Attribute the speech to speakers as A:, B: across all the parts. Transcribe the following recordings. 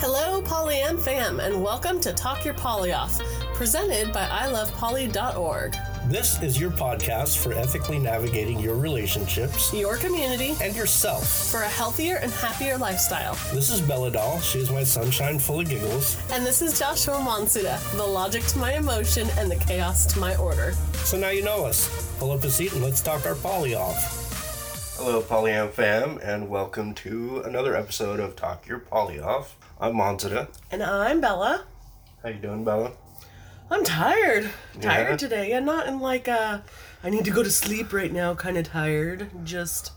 A: Hello, Polyam fam, and welcome to Talk Your Poly Off, presented by ilovepoly.org,
B: This is your podcast for ethically navigating your relationships
A: your community
B: and yourself.
A: for a healthier and happier lifestyle.
B: This is Bella Doll. She is my sunshine full of giggles.
A: And this is Joshua Monsuda, the logic to my emotion and the chaos to my order.
B: So now you know us. Pull up a seat and let's talk our poly off. Hello, Polyam fam, and welcome to another episode of Talk Your Poly Off. I'm Montada.
A: And I'm Bella.
B: How you doing, Bella?
A: I'm tired. Tired
B: Yeah?
A: today, and not in like a I need to go to sleep right now kind of tired. Just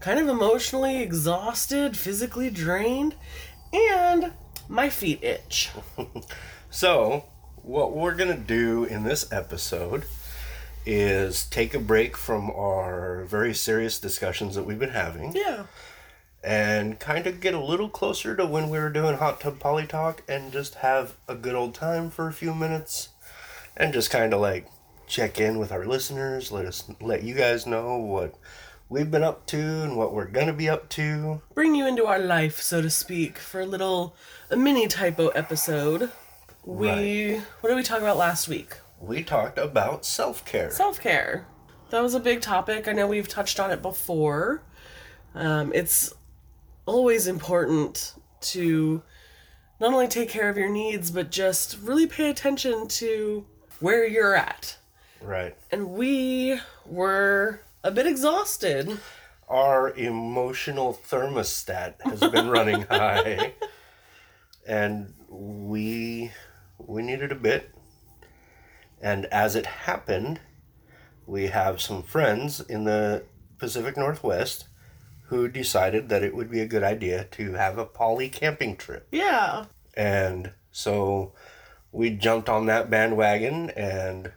A: kind of emotionally exhausted, physically drained, and my feet itch.
B: So, what we're going to do in this episode is take a break from our very serious discussions that we've been having.
A: Yeah.
B: And kind of get a little closer to when we were doing hot tub poly talk and just have a good old time for a few minutes and just kind of like check in with our listeners let us let you guys know what we've been up to and what we're gonna be up to
A: Bring you into our life, so to speak, for a little a mini typo episode. We
B: Right.
A: what did we talk about last week?
B: we talked about self-care
A: Self care. That was a big topic. I know we've touched on it before. Um, it's always important to not only take care of your needs, but just really pay attention to where you're at.
B: right
A: And we were a bit exhausted.
B: our emotional thermostat has been running high and we we needed a bit and as it happened we have some friends in the pacific northwest who decided that it would be a good idea to have a poly camping trip
A: Yeah.
B: and so we jumped on that bandwagon and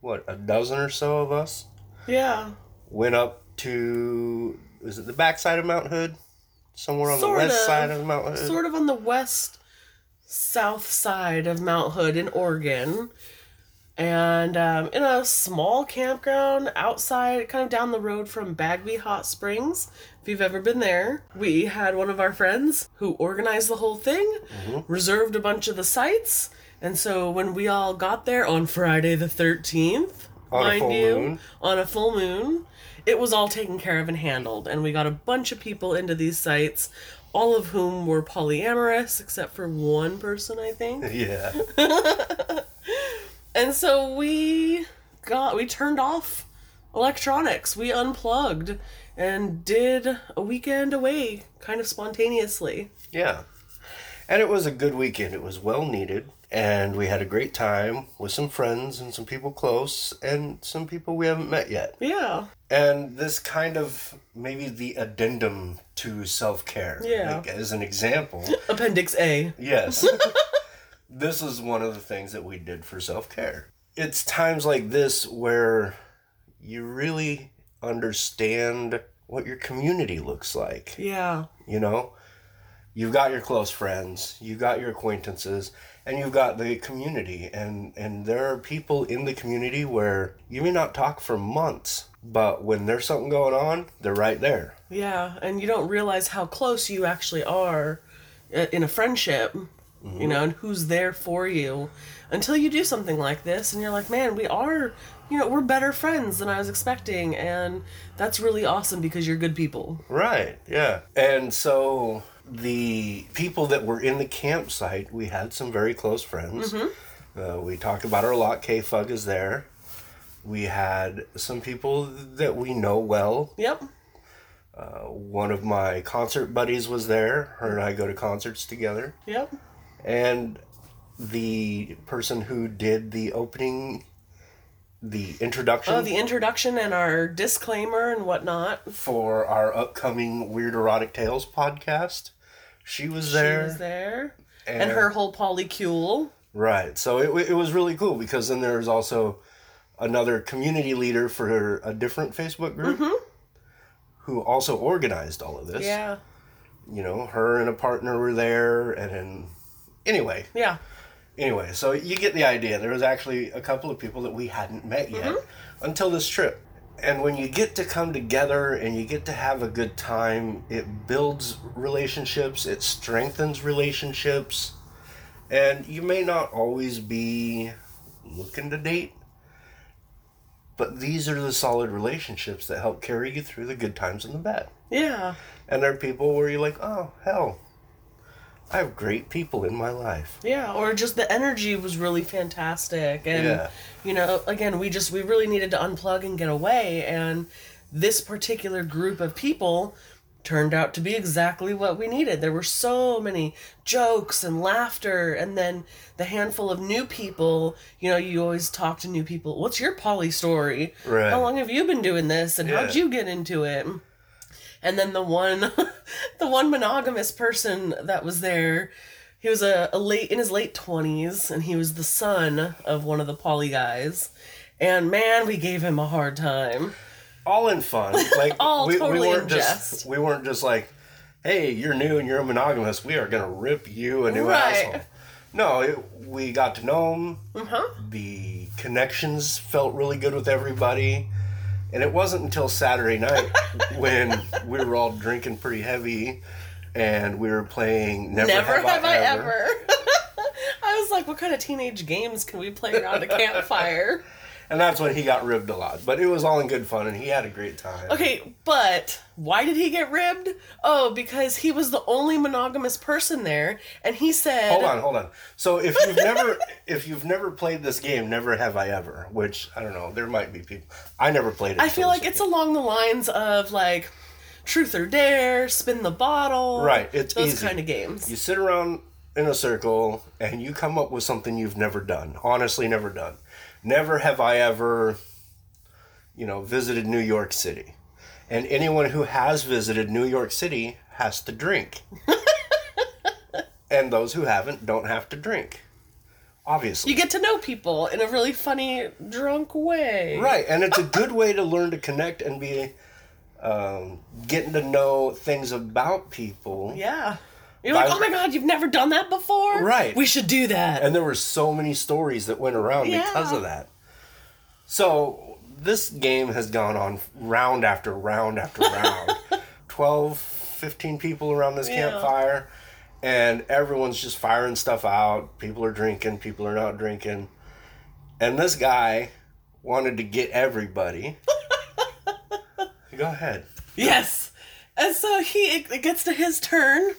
B: what a dozen or so of us
A: Yeah.
B: went up to is it the backside of Mount Hood? Somewhere on
A: Sort
B: the west
A: of.
B: side of Mount Hood.
A: Sort of on the west south side of Mount Hood in Oregon. And um, in a small campground outside, kind of down the road from Bagby Hot Springs. If you've ever been there, we had one of our friends who organized the whole thing,
B: Mm-hmm.
A: reserved a bunch of the sites. And so when we all got there on Friday the 13th,
B: On
A: mind you,
B: moon.
A: on a full moon, it was all taken care of and handled. And we got a bunch of people into these sites, all of whom were polyamorous, except for one person, I think.
B: yeah.
A: And so we got, we turned off electronics. We unplugged and did a weekend away kind of spontaneously.
B: Yeah. And it was a good weekend. It was well needed. And we had a great time with some friends and some people close and some people we haven't met yet.
A: Yeah.
B: And this kind of maybe the addendum to self care.
A: Yeah.
B: Like, as an example.
A: Appendix A.
B: Yes. this is one of the things that we did for self care. It's times like this where you really understand what your community looks like.
A: Yeah.
B: You know, you've got your close friends, you've got your acquaintances, and you've got the community. And, and there are people in the community where you may not talk for months, but when there's something going on, they're right there.
A: Yeah, and you don't realize how close you actually are uh, in a friendship, you know, and who's there for you until you do something like this and you're like, man, we are, you know, we're better friends than I was expecting. And that's really awesome because you're good people.
B: Right, yeah. And so the people that were in the campsite, we had some very close friends. Uh, we talked about our lot. K Fug is there. We had some people that we know well.
A: Yep.
B: Uh, one of my concert buddies was there. Her and I go to concerts together.
A: Yep.
B: And the person who did the opening, the introduction
A: Oh, the introduction and our disclaimer and whatnot.
B: for our upcoming Weird Erotic Tales podcast, she was there.
A: She was there. And, her whole polycule.
B: Right. So it, it was really cool because then there's also another community leader for a different Facebook group who also organized all of this.
A: Mm-hmm. Yeah.
B: You know, her and a partner were there, and then anyway,
A: Yeah.
B: anyway, so you get the idea. There was actually a couple of people that we hadn't met yet
A: Mm-hmm.
B: until this trip. and when you get to come together and you get to have a good time, it builds relationships, it strengthens relationships, and you may not always be looking to date, but these are the solid relationships that help carry you through the good times and the bad.
A: Yeah.
B: And there are people where you're like, oh, hell, I have great people in my life.
A: Yeah, or just the energy was really fantastic. And,
B: Yeah.
A: you know, again, we just, we really needed to unplug and get away. And this particular group of people turned out to be exactly what we needed. There were so many jokes and laughter. And then the handful of new people, you know, you always talk to new people. What's your poly story?
B: Right.
A: How long have you been doing this? And how'd you get into it? And then the one the one monogamous person that was there he was a, a late in his late 20s and he was the son of one of the poly guys and man we gave him a hard time
B: all in fun. Like
A: All
B: we,
A: totally
B: we weren't
A: in
B: just
A: jest.
B: we weren't just like, hey, you're new and you're monogamous. We are gonna rip you a new
A: Right.
B: asshole. No, it, we got to know them.
A: uh-huh
B: The connections felt really good with everybody, and it wasn't until Saturday night when we were all drinking pretty heavy, and we were playing Never,
A: never
B: Have,
A: have, i ever, i was like what kind of teenage games can we play around a campfire
B: And that's when he got ribbed a lot, but it was all in good fun, and he had a great time.
A: okay but why did he get ribbed oh because he was the only monogamous person there and he said
B: Hold on, hold on. So if you've never if you've never played this game, never have I ever, which I don't know, there might be people. I never played it.
A: I feel like it's along the lines of like truth or dare, spin the bottle.
B: Right, it's
A: those
B: easy.
A: kind of games.
B: You sit around in a circle and you come up with something you've never done. Honestly, never done. Never have I ever, you know, visited New York City. And anyone who has visited New York City has to drink. and those who haven't don't have to drink. Obviously.
A: You get to know people in a really funny, drunk way.
B: Right, and it's a good way to learn to connect and be um, getting to know things about people.
A: Yeah. You're like, oh my god, you've never done that before?
B: Right.
A: We should do that.
B: And there were so many stories that went around because of that. So this game has gone on round after round after round. 12, 15 people around this
A: Yeah.
B: campfire, and everyone's just firing stuff out. People are drinking, people are not drinking. And this guy wanted to get everybody. Go ahead.
A: yes. And so he it gets to his turn,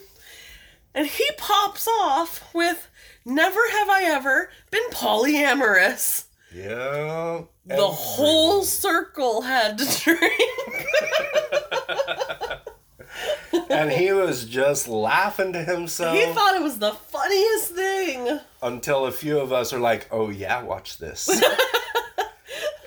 A: and he pops off with "Never have I ever been polyamorous."
B: Yeah.
A: The whole circle had to drink.
B: and he was just laughing to himself
A: He thought it was the funniest thing.
B: until a few of us are like, "Oh yeah, watch this."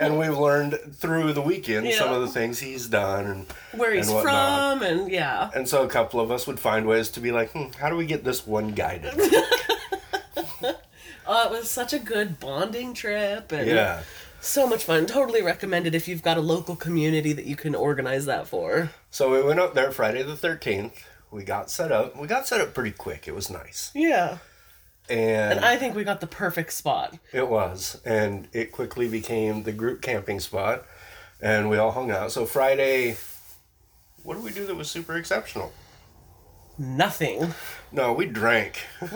B: and we've learned through the weekend some of the things he's done, and
A: Where he's
B: and
A: from, and yeah.
B: And so a couple of us would find ways to be like, hmm, "How do we get this one guy to?" drink?"
A: Oh, it was such a good bonding trip, and
B: yeah.
A: so much fun. Totally recommended if you've got a local community that you can organize that for.
B: So we went up there Friday the thirteenth. We got set up. We got set up pretty quick. It was nice,
A: Yeah.
B: And,
A: And I think we got the perfect spot.
B: It was, and it quickly became the group camping spot, and we all hung out. So Friday, what did we do that was super exceptional?
A: Nothing.
B: No, we drank.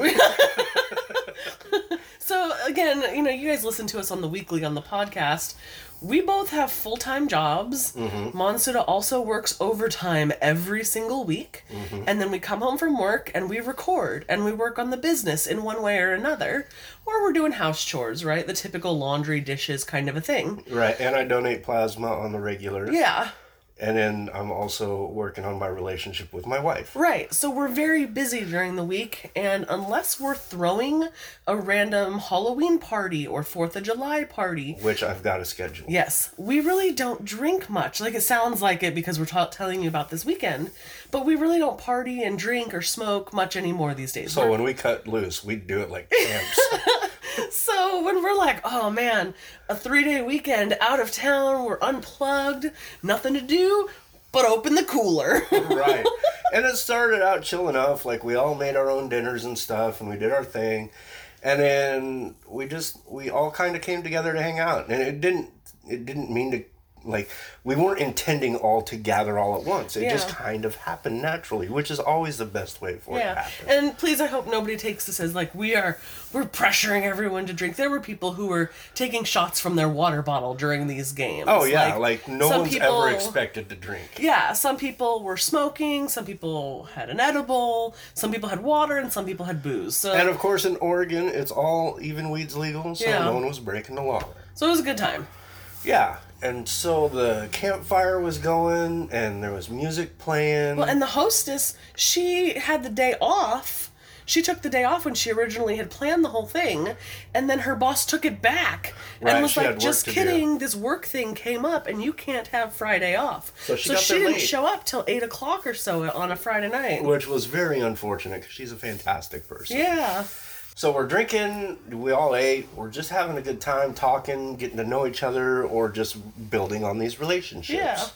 A: So again, you know, you guys listen to us on the weekly on the podcast. We both have full time jobs.
B: Mm-hmm.
A: Monsuda also works overtime every single week.
B: Mm-hmm.
A: And then we come home from work and we record and we work on the business in one way or another. Or we're doing house chores, right? The typical laundry, dishes kind of a thing.
B: Right, and I donate plasma on the regular.
A: Yeah.
B: And then I'm also working on my relationship with my wife.
A: Right. So we're very busy during the week, and unless we're throwing a random Halloween party or 4th of July party,
B: Which I've got to schedule.
A: yes, we really don't drink much. Like it sounds like it because we're ta- telling you about this weekend, but we really don't party and drink or smoke much anymore these days.
B: So
A: We're-
B: when we cut loose, we do it like champs.
A: So when we're like, oh man, a three day weekend out of town, we're unplugged, nothing to do but open the cooler.
B: right. And it started out chill enough. Like we all made our own dinners and stuff, and we did our thing. And then we just we all kind of came together to hang out, and it didn't it didn't mean to like we weren't intending all to gather all at once. It just kind of happened naturally, which is always the best way for it to happen.
A: and please, I hope nobody takes this as like we are we're pressuring everyone to drink. There were people who were taking shots from their water bottle during these games.
B: oh yeah, like, no
A: some
B: one's
A: people-
B: ever expected to drink.
A: Yeah, some people were smoking, some people had an edible, some people had water, and some people had booze. So,
B: And of course, in Oregon, it's all even weeds legal, so
A: Yeah.
B: no one was breaking the law.
A: so it was a good time.
B: Yeah, and so the campfire was going, and there was music playing.
A: Well, and the hostess, she had the day off. She took the day off when she originally had planned the whole thing, and then her boss took it back
B: Right,
A: and was
B: she had
A: like,
B: work
A: "Just
B: to do."
A: kidding, this work thing came up, and you can't have Friday off."
B: So she got there
A: didn't
B: late.
A: show up till eight o'clock or so on a Friday night.
B: which was very unfortunate because she's a fantastic person.
A: Yeah,
B: So we're drinking, we all ate, we're just having a good time talking, getting to know each other, or just building on these relationships.
A: Yeah.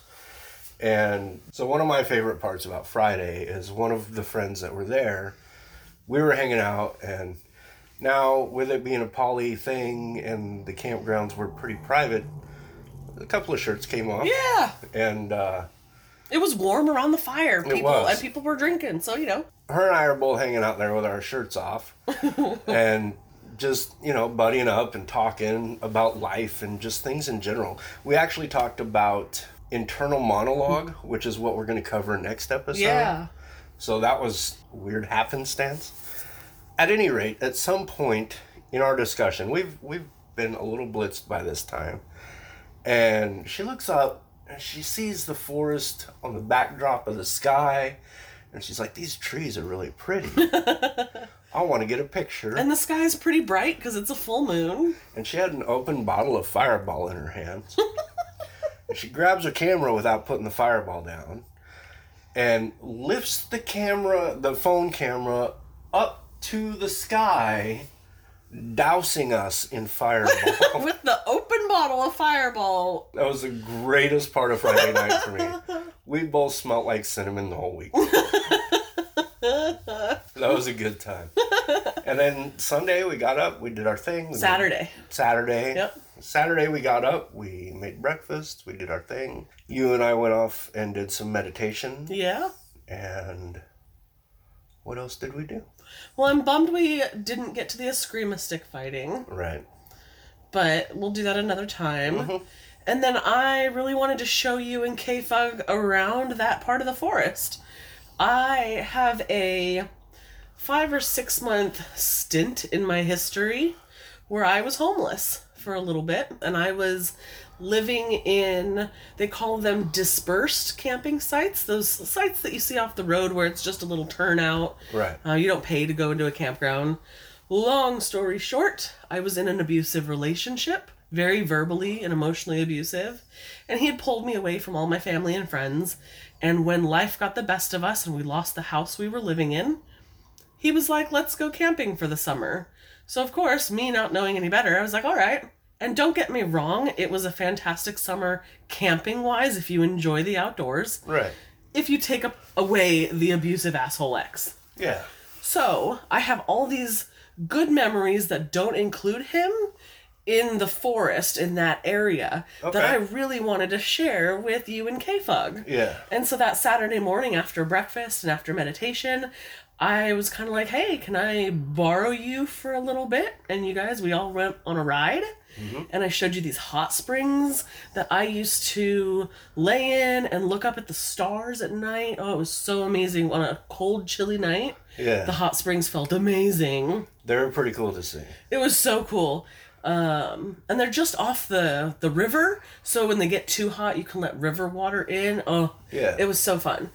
B: And so one of my favorite parts about Friday is one of the friends that were there, we were hanging out and now with it being a poly thing and the campgrounds were pretty private, a couple of shirts came off.
A: yeah.
B: And uh,
A: It was warm around the fire. People
B: was.
A: and people were drinking, so you know.
B: her and I are both hanging out there with our shirts off and just, you know, buddying up and talking about life and just things in general. We actually talked about internal monologue, hmm. which is what we're going to cover next episode.
A: Yeah.
B: So that was weird happenstance. At any rate, at some point in our discussion, we've we've been a little blitzed by this time. And she looks up and she sees the forest on the backdrop of the sky and she's like, These trees are really pretty. I want to get a picture.
A: And the sky's pretty bright because it's a full moon.
B: And she had an open bottle of fireball in her hands. and she grabs her camera without putting the fireball down and lifts the camera, the phone camera, up to the sky, dousing us in fireball.
A: With the open bottle of fireball.
B: that was the greatest part of Friday night for me. We both smelt like cinnamon the whole week. that was a good time. And then Sunday we got up, we did our thing.
A: Saturday.
B: Saturday.
A: Yep.
B: Saturday we got up, we made breakfast, we did our thing. You and I went off and did some meditation.
A: Yeah.
B: And what else did we do?
A: Well, I'm bummed we didn't get to the Eskrima stick fighting,
B: Right.
A: But we'll do that another time.
B: Mm-hmm.
A: And then I really wanted to show you and K-Fug around that part of the forest. I have a five or six month stint in my history where I was homeless for a little bit and I was living in they call them dispersed camping sites those sites that you see off the road where it's just a little turnout
B: Right.
A: uh, you don't pay to go into a campground. Long story short, I was in an abusive relationship, very verbally and emotionally abusive, and he had pulled me away from all my family and friends. And when life got the best of us and we lost the house we were living in, he was like, let's go camping for the summer. So, of course, me not knowing any better, I was like, all right. And don't get me wrong, it was a fantastic summer camping wise if you enjoy the outdoors,
B: Right.
A: if you take up away the abusive asshole ex.
B: Yeah.
A: So I have all these good memories that don't include him in the forest in that area that I really wanted to share with you and K-Fug.
B: Yeah.
A: And so that Saturday morning after breakfast and after meditation, I was kind of like, hey, can I borrow you for a little bit? And you guys, we all went on a ride. And I showed you these hot springs that I used to lay in and look up at the stars at night. Oh, it was so amazing on a cold, chilly night.
B: Yeah.
A: The hot springs felt amazing.
B: They were pretty cool to see.
A: It was so cool. Um, and they're just off the the river, so when they get too hot, you can let river water in. Oh,
B: Yeah.
A: it was so fun.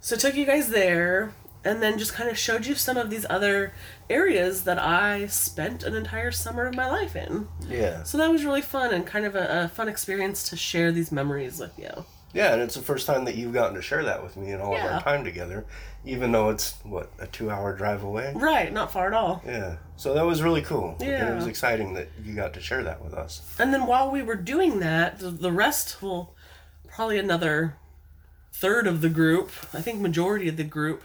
A: So I took you guys there, and then just kind of showed you some of these other areas that I spent an entire summer of my life in.
B: Yeah.
A: So that was really fun and kind of a, a fun experience to share these memories with you.
B: Yeah, and it's the first time that you've gotten to share that with me in all of our time together, even though it's what a two-hour drive away.
A: Right, not far at all.
B: Yeah, so that was really cool. Yeah, And
A: Yeah.
B: it was exciting that you got to share that with us.
A: And then while we were doing that, the, the rest, well, probably another third of the group, I think majority of the group.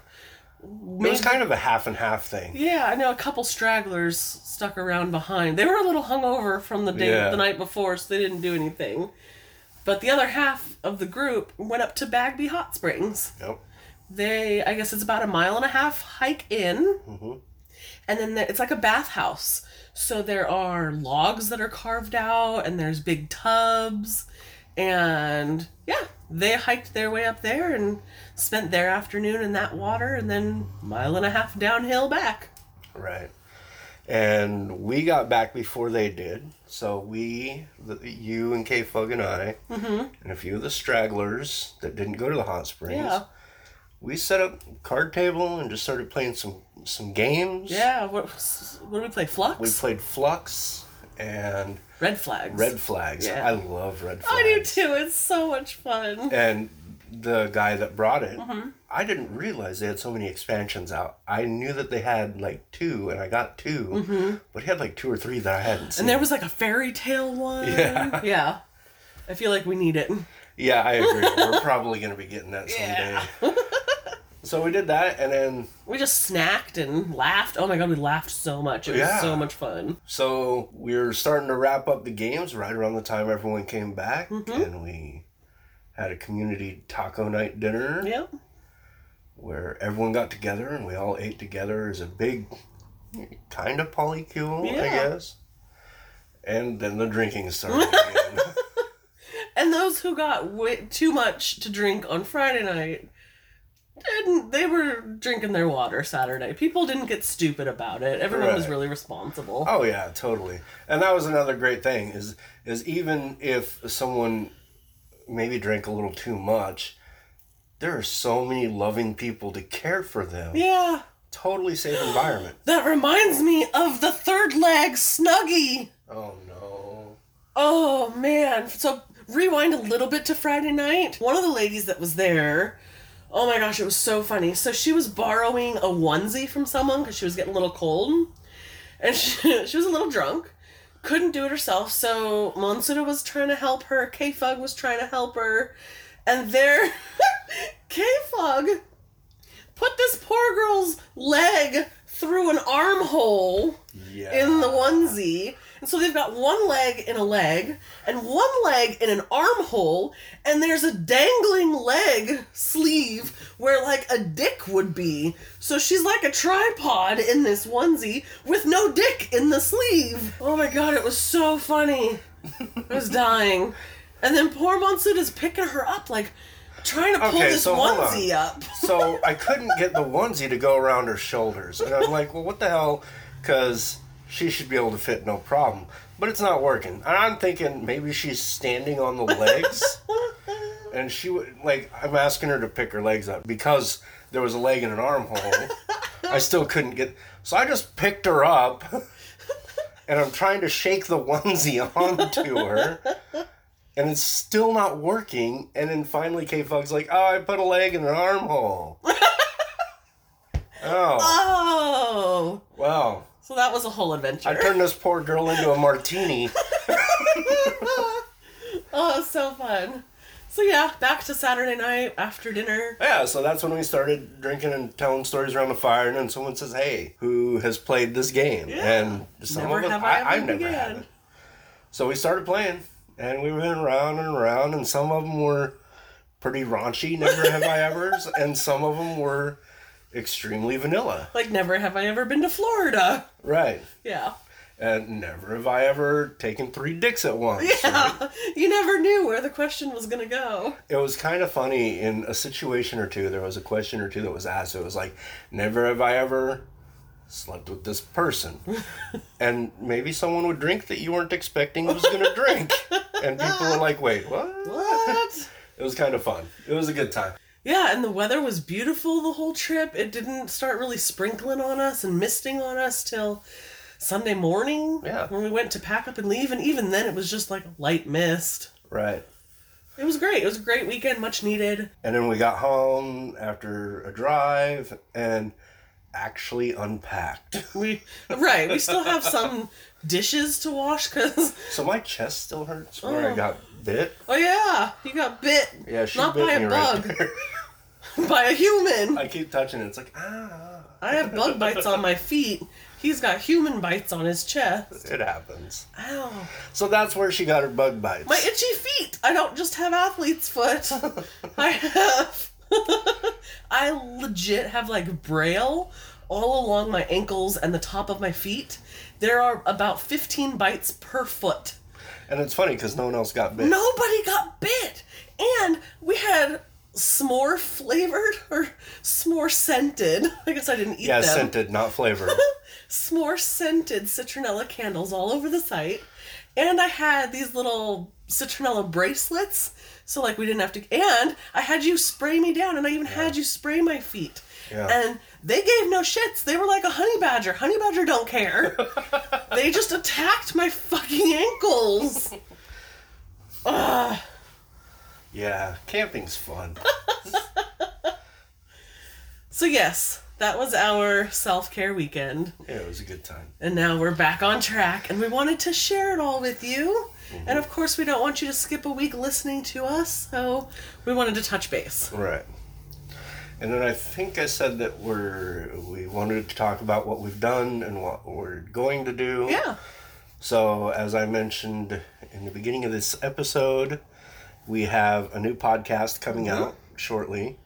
B: It was kind of a half and half thing.
A: Yeah, I know a couple stragglers stuck around behind. They were a little hungover from the day
B: Yeah.
A: the night before, so they didn't do anything. But the other half of the group went up to Bagby Hot Springs.
B: Yep.
A: They, I guess it's about a mile and a half hike in. Mm-hmm. And then there, it's like a bathhouse. So there are logs that are carved out, and there's big tubs. And yeah, they hiked their way up there and spent their afternoon in that water, and then mile and a half downhill back.
B: Right. And we got back before they did. So we, the, you and Kay Fug and I, mm-hmm. and a few of the stragglers that didn't go to the hot springs,
A: Yeah.
B: we set up a card table and just started playing some some games.
A: Yeah, what, what do we play? Fluxx?
B: We played Fluxx and
A: Red Flags.
B: Red Flags.
A: Yeah.
B: I love Red Flags.
A: I do too. It's so much fun.
B: And the guy that brought it,
A: Mm-hmm.
B: I didn't realize they had so many expansions out. I knew that they had like two, and I got 2 but he had like two or three that I hadn't seen.
A: Mm-hmm. And there was like a fairy tale one.
B: Yeah.
A: Yeah. I feel like we need it.
B: yeah, I agree. We're probably gonna be getting that someday.
A: Yeah.
B: so we did that, and then
A: We just snacked and laughed. Oh my god, we laughed so much. It was
B: Yeah.
A: so much fun.
B: so we were starting to wrap up the games right around the time everyone came back,
A: Mm-hmm.
B: and we had a community taco night dinner.
A: Yeah.
B: where everyone got together and we all ate together as a big kind of polycule, I guess. And then the drinking started again.
A: And those who got way too much to drink on Friday night didn't they were drinking their water Saturday. People didn't get stupid about it. Everyone was really responsible.
B: oh yeah, totally. And that was another great thing is is even if someone maybe drank a little too much, there are so many loving people to care for them.
A: Yeah.
B: Totally safe environment.
A: That reminds me of the third leg Snuggie.
B: Oh no.
A: Oh man. So rewind a little bit to Friday night. One of the ladies that was there, oh my gosh, it was so funny. So she was borrowing a onesie from someone because she was getting a little cold. And she, she was a little drunk. Couldn't do it herself. So Monsuda was trying to help her. K Fug was trying to help her. And there, K Fug put this poor girl's leg through an armhole
B: Yeah.
A: in the onesie. And so they've got one leg in a leg and one leg in an armhole, and there's a dangling leg sleeve where like a dick would be. So she's like a tripod in this onesie with no dick in the sleeve. Oh my god, it was so funny. I was dying. And then poor Monsuda's picking her up, like trying to pull
B: Okay,
A: this
B: so hold on.
A: onesie up.
B: so I couldn't get the onesie to go around her shoulders. And I'm like, well, what the hell? Because she should be able to fit no problem. But it's not working. And I'm thinking maybe she's standing on the legs. and she would, like, I'm asking her to pick her legs up because there was a leg in an armhole. I still couldn't get. So I just picked her up. And I'm trying to shake the onesie onto her. And it's still not working. And then finally, K Fug's like, oh, I put a leg in an armhole. oh,
A: Oh.
B: wow.
A: So that was a whole adventure.
B: I turned this poor girl into a martini.
A: Oh, so fun. So yeah, back to Saturday night after dinner.
B: Yeah, so that's when we started drinking and telling stories around the fire. And then someone says, hey, who has played this game?
A: Yeah.
B: And some
A: Never
B: of us,
A: have
B: I,
A: I
B: I've never had it. So we started playing. And we went around and around. And some of them were pretty raunchy, never have I ever, And some of them were extremely vanilla.
A: Like never have I ever been to Florida.
B: Right.
A: Yeah.
B: And never have I ever taken three dicks at once.
A: Yeah. You never knew where the question was gonna go.
B: It was kind of funny in a situation or two. There was a question or two that was asked. It was like, "Never have I ever slept with this person," and maybe someone would drink that you weren't expecting was going to drink, and people were like, "Wait, what?"
A: What?
B: It was kind of fun. It was a good time.
A: Yeah, and the weather was beautiful the whole trip. It didn't start really sprinkling on us and misting on us till Sunday morning.
B: Yeah.
A: When we went to pack up and leave, and even then it was just like a light mist.
B: Right.
A: It was great. It was a great weekend, much needed.
B: And then we got home after a drive and actually unpacked.
A: We right. We still have some dishes to wash because
B: So my chest still hurts where I
A: Oh.
B: got bit.
A: oh yeah, you got bit.
B: Yeah, she
A: not
B: bit
A: by
B: me
A: a
B: right
A: bug.
B: there.
A: by a human.
B: I keep touching it. It's like ah,
A: I have bug bites on my feet. He's got human bites on his chest.
B: it happens.
A: Ow.
B: So that's where she got her bug bites.
A: My itchy feet. I don't just have athlete's foot. I have. I legit have like braille all along my ankles and the top of my feet. There are about 15 bites per foot.
B: and it's funny because no one else got bit.
A: Nobody got bit. And we had s'more flavored or s'more scented. I guess I didn't eat
B: Yeah,
A: them.
B: scented, not flavored.
A: s'more scented citronella candles all over the site. And I had these little citronella bracelets. So like we didn't have to and I had you spray me down and I even had you spray my feet.
B: Yeah.
A: And they gave no shits. They were like a honey badger. Honey badger don't care. they just attacked my fucking ankles. Ugh.
B: Yeah, camping's fun.
A: So yes, that was our self-care weekend.
B: Yeah, it was a good time.
A: And now we're back on track, and we wanted to share it all with you. Mm-hmm. And of course, we don't want you to skip a week listening to us, so we wanted to touch base.
B: Right. And then I think I said that we're we wanted to talk about what we've done and what we're going to do.
A: Yeah.
B: So as I mentioned in the beginning of this episode, we have a new podcast coming mm-hmm. out shortly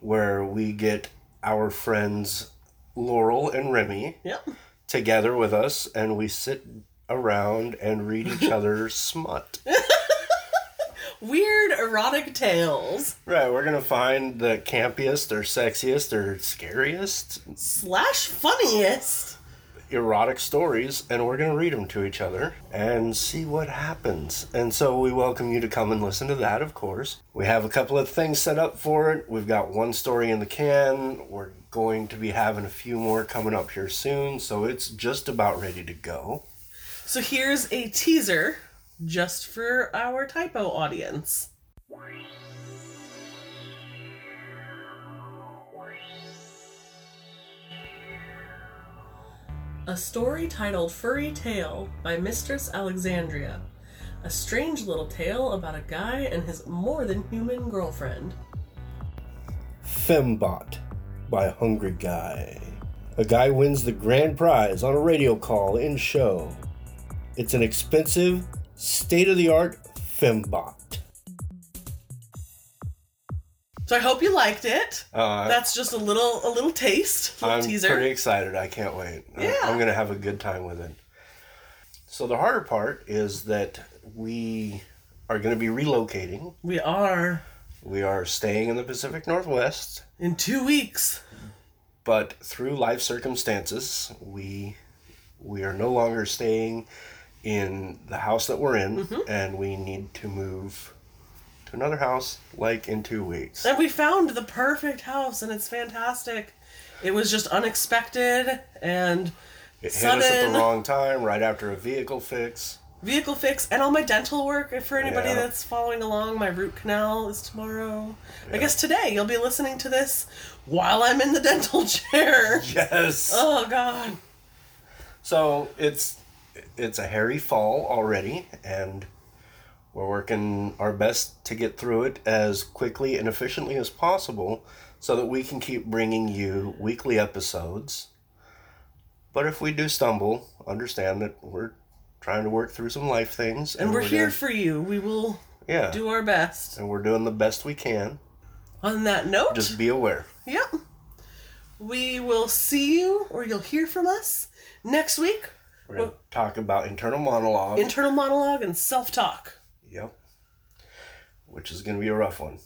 B: where we get our friends Laurel and Remy
A: Yep.
B: together with us and we sit around and read each other's smut.
A: Weird erotic tales
B: Right, we're gonna find the campiest or sexiest or scariest
A: slash funniest.
B: Erotic stories and we're gonna read them to each other and see what happens. And so we welcome you to come and listen to that, of course. We have a couple of things set up for it. We've got one story in the can. We're going to be having a few more coming up here soon, so it's just about ready to go.
A: So here's a teaser just for our typo audience. A story titled Furry Tale by Mistress Alexandria. A strange little tale about a guy and his more than human girlfriend.
B: Fembot by Hungry Guy. A guy wins the grand prize on a radio call in show. It's an expensive, state of the art Fembot.
A: Liked it.
B: Uh,
A: That's just a little a little taste, little
B: I'm
A: teaser.
B: pretty excited. I can't wait.
A: Yeah.
B: I'm going to have a good time with it. So, the harder part is that we are going to be relocating.
A: We are
B: We are staying in the Pacific Northwest,
A: in two weeks.
B: but through life circumstances, we we are no longer staying in the house that we're in,
A: Mm-hmm.
B: and we need to move to another house like in two weeks.
A: And we found the perfect house, and it's fantastic. It was just unexpected and
B: It hit us at the wrong time, right after a vehicle fix.
A: vehicle fix and all my dental work. For anybody
B: Yeah.
A: that's following along, my root canal is tomorrow. I guess today you'll be listening to this while I'm in the dental chair.
B: Yes.
A: Oh God.
B: So it's it's a hairy fall already, and we're working our best to get through it as quickly and efficiently as possible, so that we can keep bringing you weekly episodes. But if we do stumble, understand that we're trying to work through some life things,
A: And we're here
B: gonna-
A: for you. We will
B: yeah,
A: do our best.
B: and we're doing the best we can.
A: On that note,
B: Just be aware.
A: yep. We will see you, or you'll hear from us next week.
B: We're gonna talk about internal monologue.
A: Internal monologue and self talk.
B: Yep. Which is going to be a rough one.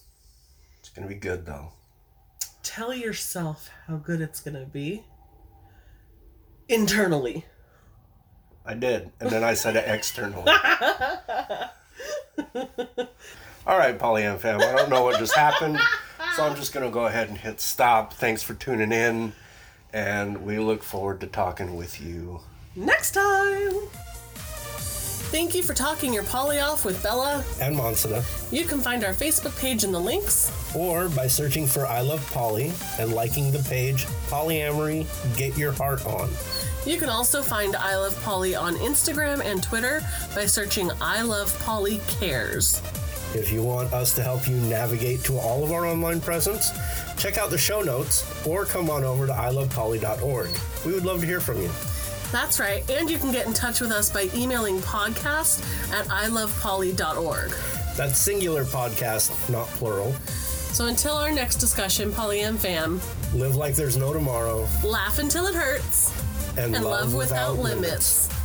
B: It's going to be good though.
A: Tell yourself how good it's gonna be. Internally.
B: I did. And then I said it externally. All right, Polyam fam. I don't know what just happened. So I'm just going to go ahead and hit stop. Thanks for tuning in. And we look forward to talking with you.
A: Next time! Thank you for talking your poly off with Bella.
B: And Monsita.
A: You can find our Facebook page in the links.
B: Or by searching for I Love Poly and liking the page Polyamory Get Your Heart On.
A: You can also find I Love Poly on Instagram and Twitter by searching I Love Poly Cares.
B: If you want us to help you navigate to all of our online presence, check out the show notes or come on over to ilovepoly.org. We would love to hear from you.
A: That's right. And you can get in touch with us by emailing podcast at ilovepoly.org.
B: That's singular podcast, not plural.
A: So until our next discussion, Polyam fam,
B: Live like there's no tomorrow
A: laugh until it hurts
B: and,
A: and love, without, limits.
B: limits.